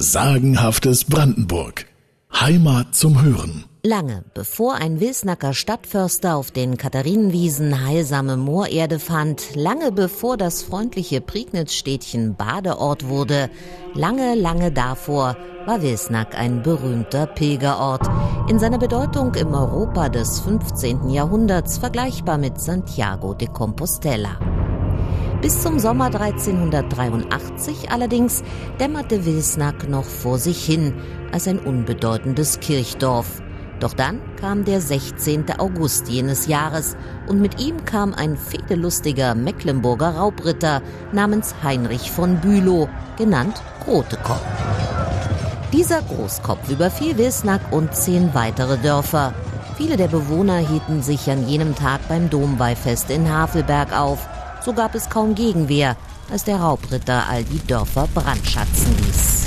Sagenhaftes Brandenburg. Heimat zum Hören. Lange bevor ein Wilsnacker Stadtförster auf den Katharinenwiesen heilsame Moorerde fand, lange bevor das freundliche Prignitz-Städtchen Badeort wurde, lange, lange davor war Wilsnack ein berühmter Pilgerort. In seiner Bedeutung im Europa des 15. Jahrhunderts vergleichbar mit Santiago de Compostela. Bis zum Sommer 1383 allerdings dämmerte Wilsnack noch vor sich hin als ein unbedeutendes Kirchdorf. Doch dann kam der 16. August jenes Jahres und mit ihm kam ein fehdelustiger Mecklenburger Raubritter namens Heinrich von Bülow, genannt Rotekopf. Dieser Großkopf überfiel Wilsnack und zehn weitere Dörfer. Viele der Bewohner hielten sich an jenem Tag beim Domweihfest in Havelberg auf so gab es kaum Gegenwehr, als der Raubritter all die Dörfer brandschatzen ließ.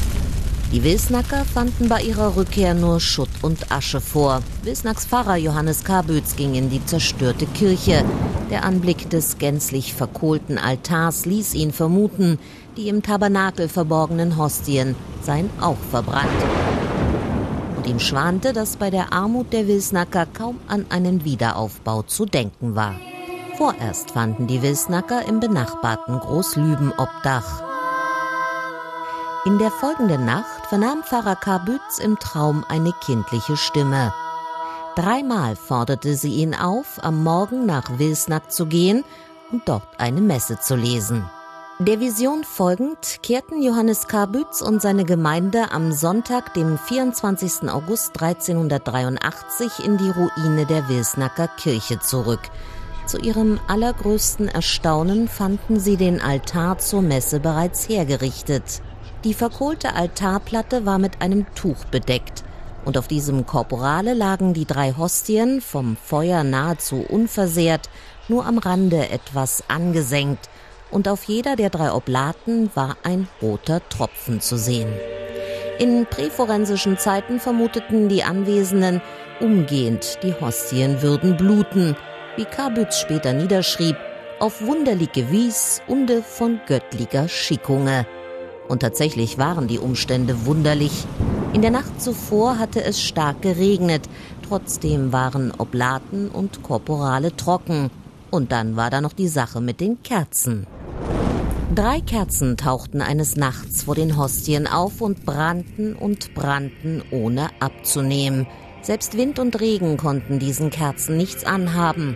Die Wilsnacker fanden bei ihrer Rückkehr nur Schutt und Asche vor. Wilsnacks Pfarrer Johannes Kabütz ging in die zerstörte Kirche. Der Anblick des gänzlich verkohlten Altars ließ ihn vermuten, die im Tabernakel verborgenen Hostien seien auch verbrannt. Und ihm schwante, dass bei der Armut der Wilsnacker kaum an einen Wiederaufbau zu denken war. Vorerst fanden die Wilsnacker im benachbarten Großlüben Obdach. In der folgenden Nacht vernahm Pfarrer Kabütz im Traum eine kindliche Stimme. Dreimal forderte sie ihn auf, am Morgen nach Wilsnack zu gehen und dort eine Messe zu lesen. Der Vision folgend kehrten Johannes Kabütz und seine Gemeinde am Sonntag, dem 24. August 1383 in die Ruine der Wilsnacker Kirche zurück – zu ihrem allergrößten Erstaunen fanden sie den Altar zur Messe bereits hergerichtet. Die verkohlte Altarplatte war mit einem Tuch bedeckt, und auf diesem Korporale lagen die drei Hostien, vom Feuer nahezu unversehrt, nur am Rande etwas angesenkt, und auf jeder der drei Oblaten war ein roter Tropfen zu sehen. In präforensischen Zeiten vermuteten die Anwesenden, umgehend die Hostien würden bluten, wie Kabütz später niederschrieb, auf wunderliche Wies unde von göttlicher Schickunge. Und tatsächlich waren die Umstände wunderlich. In der Nacht zuvor hatte es stark geregnet, trotzdem waren Oblaten und Korporale trocken. Und dann war da noch die Sache mit den Kerzen. Drei Kerzen tauchten eines Nachts vor den Hostien auf und brannten und brannten, ohne abzunehmen. Selbst Wind und Regen konnten diesen Kerzen nichts anhaben.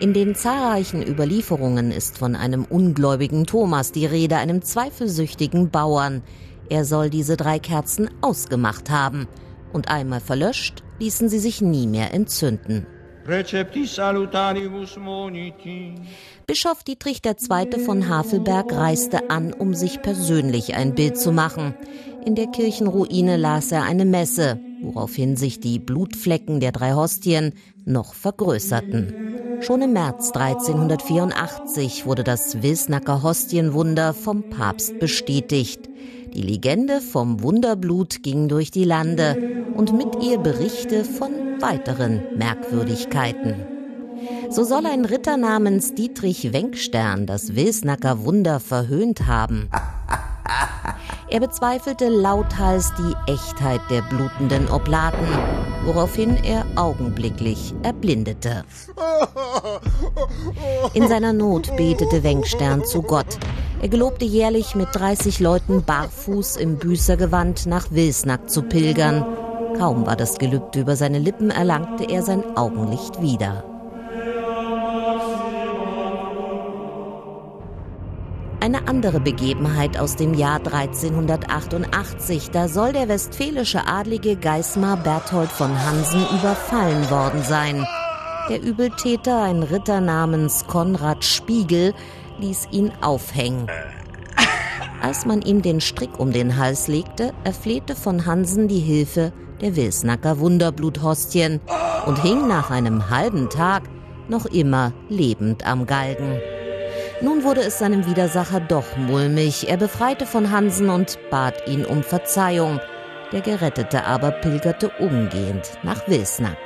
In den zahlreichen Überlieferungen ist von einem ungläubigen Thomas die Rede, einem zweifelsüchtigen Bauern. Er soll diese drei Kerzen ausgemacht haben. Und einmal verlöscht, ließen sie sich nie mehr entzünden. Bischof Dietrich II. von Havelberg reiste an, um sich persönlich ein Bild zu machen. In der Kirchenruine las er eine Messe woraufhin sich die Blutflecken der drei Hostien noch vergrößerten. Schon im März 1384 wurde das Wilsnacker Hostienwunder vom Papst bestätigt. Die Legende vom Wunderblut ging durch die Lande und mit ihr Berichte von weiteren Merkwürdigkeiten. So soll ein Ritter namens Dietrich Wenkstern das Wilsnacker Wunder verhöhnt haben. Er bezweifelte lauthals die Echtheit der blutenden Oblaten, woraufhin er augenblicklich erblindete. In seiner Not betete Wenkstern zu Gott. Er gelobte jährlich mit 30 Leuten barfuß im Büßergewand nach Wilsnack zu pilgern. Kaum war das Gelübde über seine Lippen, erlangte er sein Augenlicht wieder. Andere Begebenheit aus dem Jahr 1388, da soll der westfälische Adlige Geismar Berthold von Hansen überfallen worden sein. Der Übeltäter, ein Ritter namens Konrad Spiegel, ließ ihn aufhängen. Als man ihm den Strick um den Hals legte, erflehte von Hansen die Hilfe der Wilsnacker Wunderbluthostien und hing nach einem halben Tag noch immer lebend am Galgen. Nun wurde es seinem Widersacher doch mulmig. Er befreite von Hansen und bat ihn um Verzeihung. Der Gerettete aber pilgerte umgehend nach Wilsnack.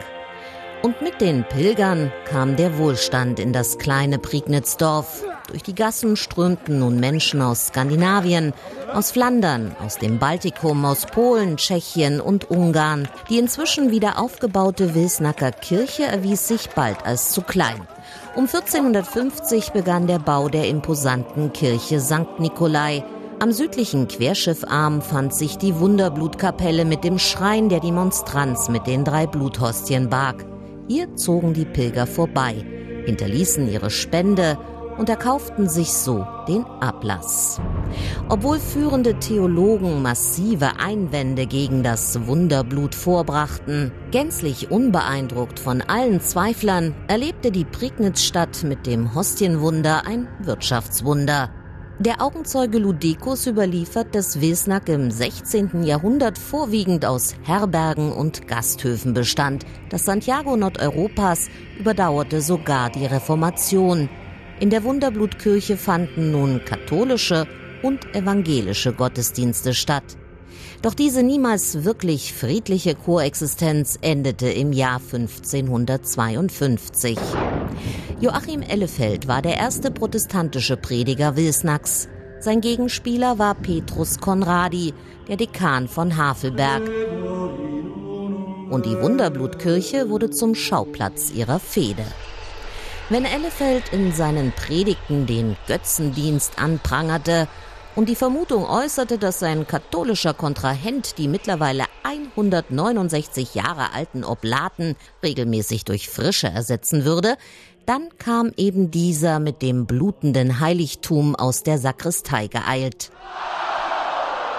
Und mit den Pilgern kam der Wohlstand in das kleine Prignitzdorf. Durch die Gassen strömten nun Menschen aus Skandinavien, aus Flandern, aus dem Baltikum, aus Polen, Tschechien und Ungarn. Die inzwischen wieder aufgebaute Wilsnacker Kirche erwies sich bald als zu klein. Um 1450 begann der Bau der imposanten Kirche St. Nikolai. Am südlichen Querschiffarm fand sich die Wunderblutkapelle mit dem Schrein der die Monstranz mit den drei Bluthostien barg. Hier zogen die Pilger vorbei, hinterließen ihre Spende und erkauften sich so den Ablass. Obwohl führende Theologen massive Einwände gegen das Wunderblut vorbrachten, gänzlich unbeeindruckt von allen Zweiflern, erlebte die Prignitz-Stadt mit dem Hostienwunder ein Wirtschaftswunder. Der Augenzeuge Ludicus überliefert, dass Wilsnack im 16. Jahrhundert vorwiegend aus Herbergen und Gasthöfen bestand. Das Santiago Nordeuropas überdauerte sogar die Reformation. In der Wunderblutkirche fanden nun katholische und evangelische Gottesdienste statt. Doch diese niemals wirklich friedliche Koexistenz endete im Jahr 1552. Joachim Ellefeld war der erste protestantische Prediger Wilsnacks. Sein Gegenspieler war Petrus Conradi, der Dekan von Havelberg. Und die Wunderblutkirche wurde zum Schauplatz ihrer Fehde. Wenn Ellefeld in seinen Predigten den Götzendienst anprangerte und die Vermutung äußerte, dass sein katholischer Kontrahent die mittlerweile 169 Jahre alten Oblaten regelmäßig durch frische ersetzen würde, dann kam eben dieser mit dem blutenden Heiligtum aus der Sakristei geeilt.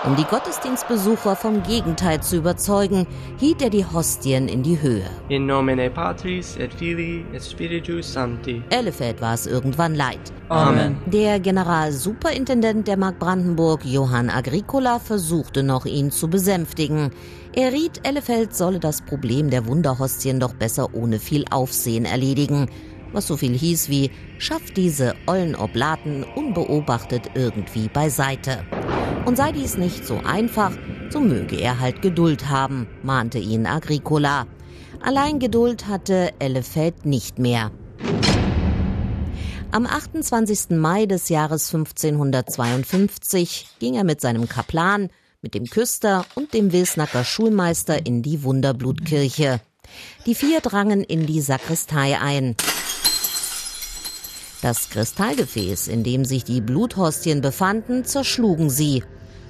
Um die Gottesdienstbesucher vom Gegenteil zu überzeugen, hielt er die Hostien in die Höhe. In nomine Patris et Filii et Spiritus Sancti. Ellefeld war es irgendwann leid. Amen. Der Generalsuperintendent der Mark Brandenburg, Johann Agricola, versuchte noch, ihn zu besänftigen. Er riet, Ellefeld solle das Problem der Wunderhostien doch besser ohne viel Aufsehen erledigen was so viel hieß wie schafft diese ollen Oblaten unbeobachtet irgendwie beiseite. Und sei dies nicht so einfach, so möge er halt Geduld haben, mahnte ihn Agricola. Allein Geduld hatte Ellefeld nicht mehr. Am 28. Mai des Jahres 1552 ging er mit seinem Kaplan, mit dem Küster und dem Wilsnacker Schulmeister in die Wunderblutkirche. Die vier drangen in die Sakristei ein. Das Kristallgefäß, in dem sich die Bluthostien befanden, zerschlugen sie.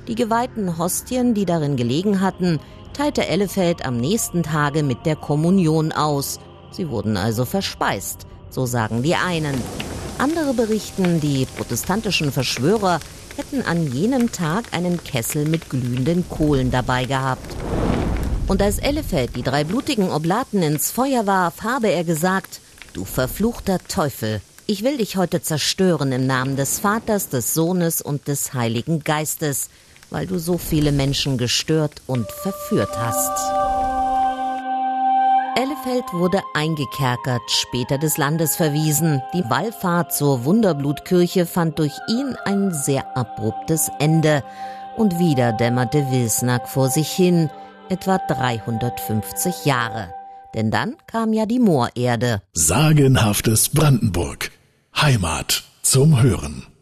Die geweihten Hostien, die darin gelegen hatten, teilte Ellefeld am nächsten Tage mit der Kommunion aus. Sie wurden also verspeist, so sagen die einen. Andere berichten, die protestantischen Verschwörer hätten an jenem Tag einen Kessel mit glühenden Kohlen dabei gehabt. Und als Ellefeld die drei blutigen Oblaten ins Feuer warf, habe er gesagt, du verfluchter Teufel, ich will dich heute zerstören im Namen des Vaters, des Sohnes und des Heiligen Geistes, weil du so viele Menschen gestört und verführt hast. Ellefeld wurde eingekerkert, später des Landes verwiesen. Die Wallfahrt zur Wunderblutkirche fand durch ihn ein sehr abruptes Ende. Und wieder dämmerte Wilsnack vor sich hin, etwa 350 Jahre. Denn dann kam ja die Moorerde. Sagenhaftes Brandenburg. Heimat zum Hören.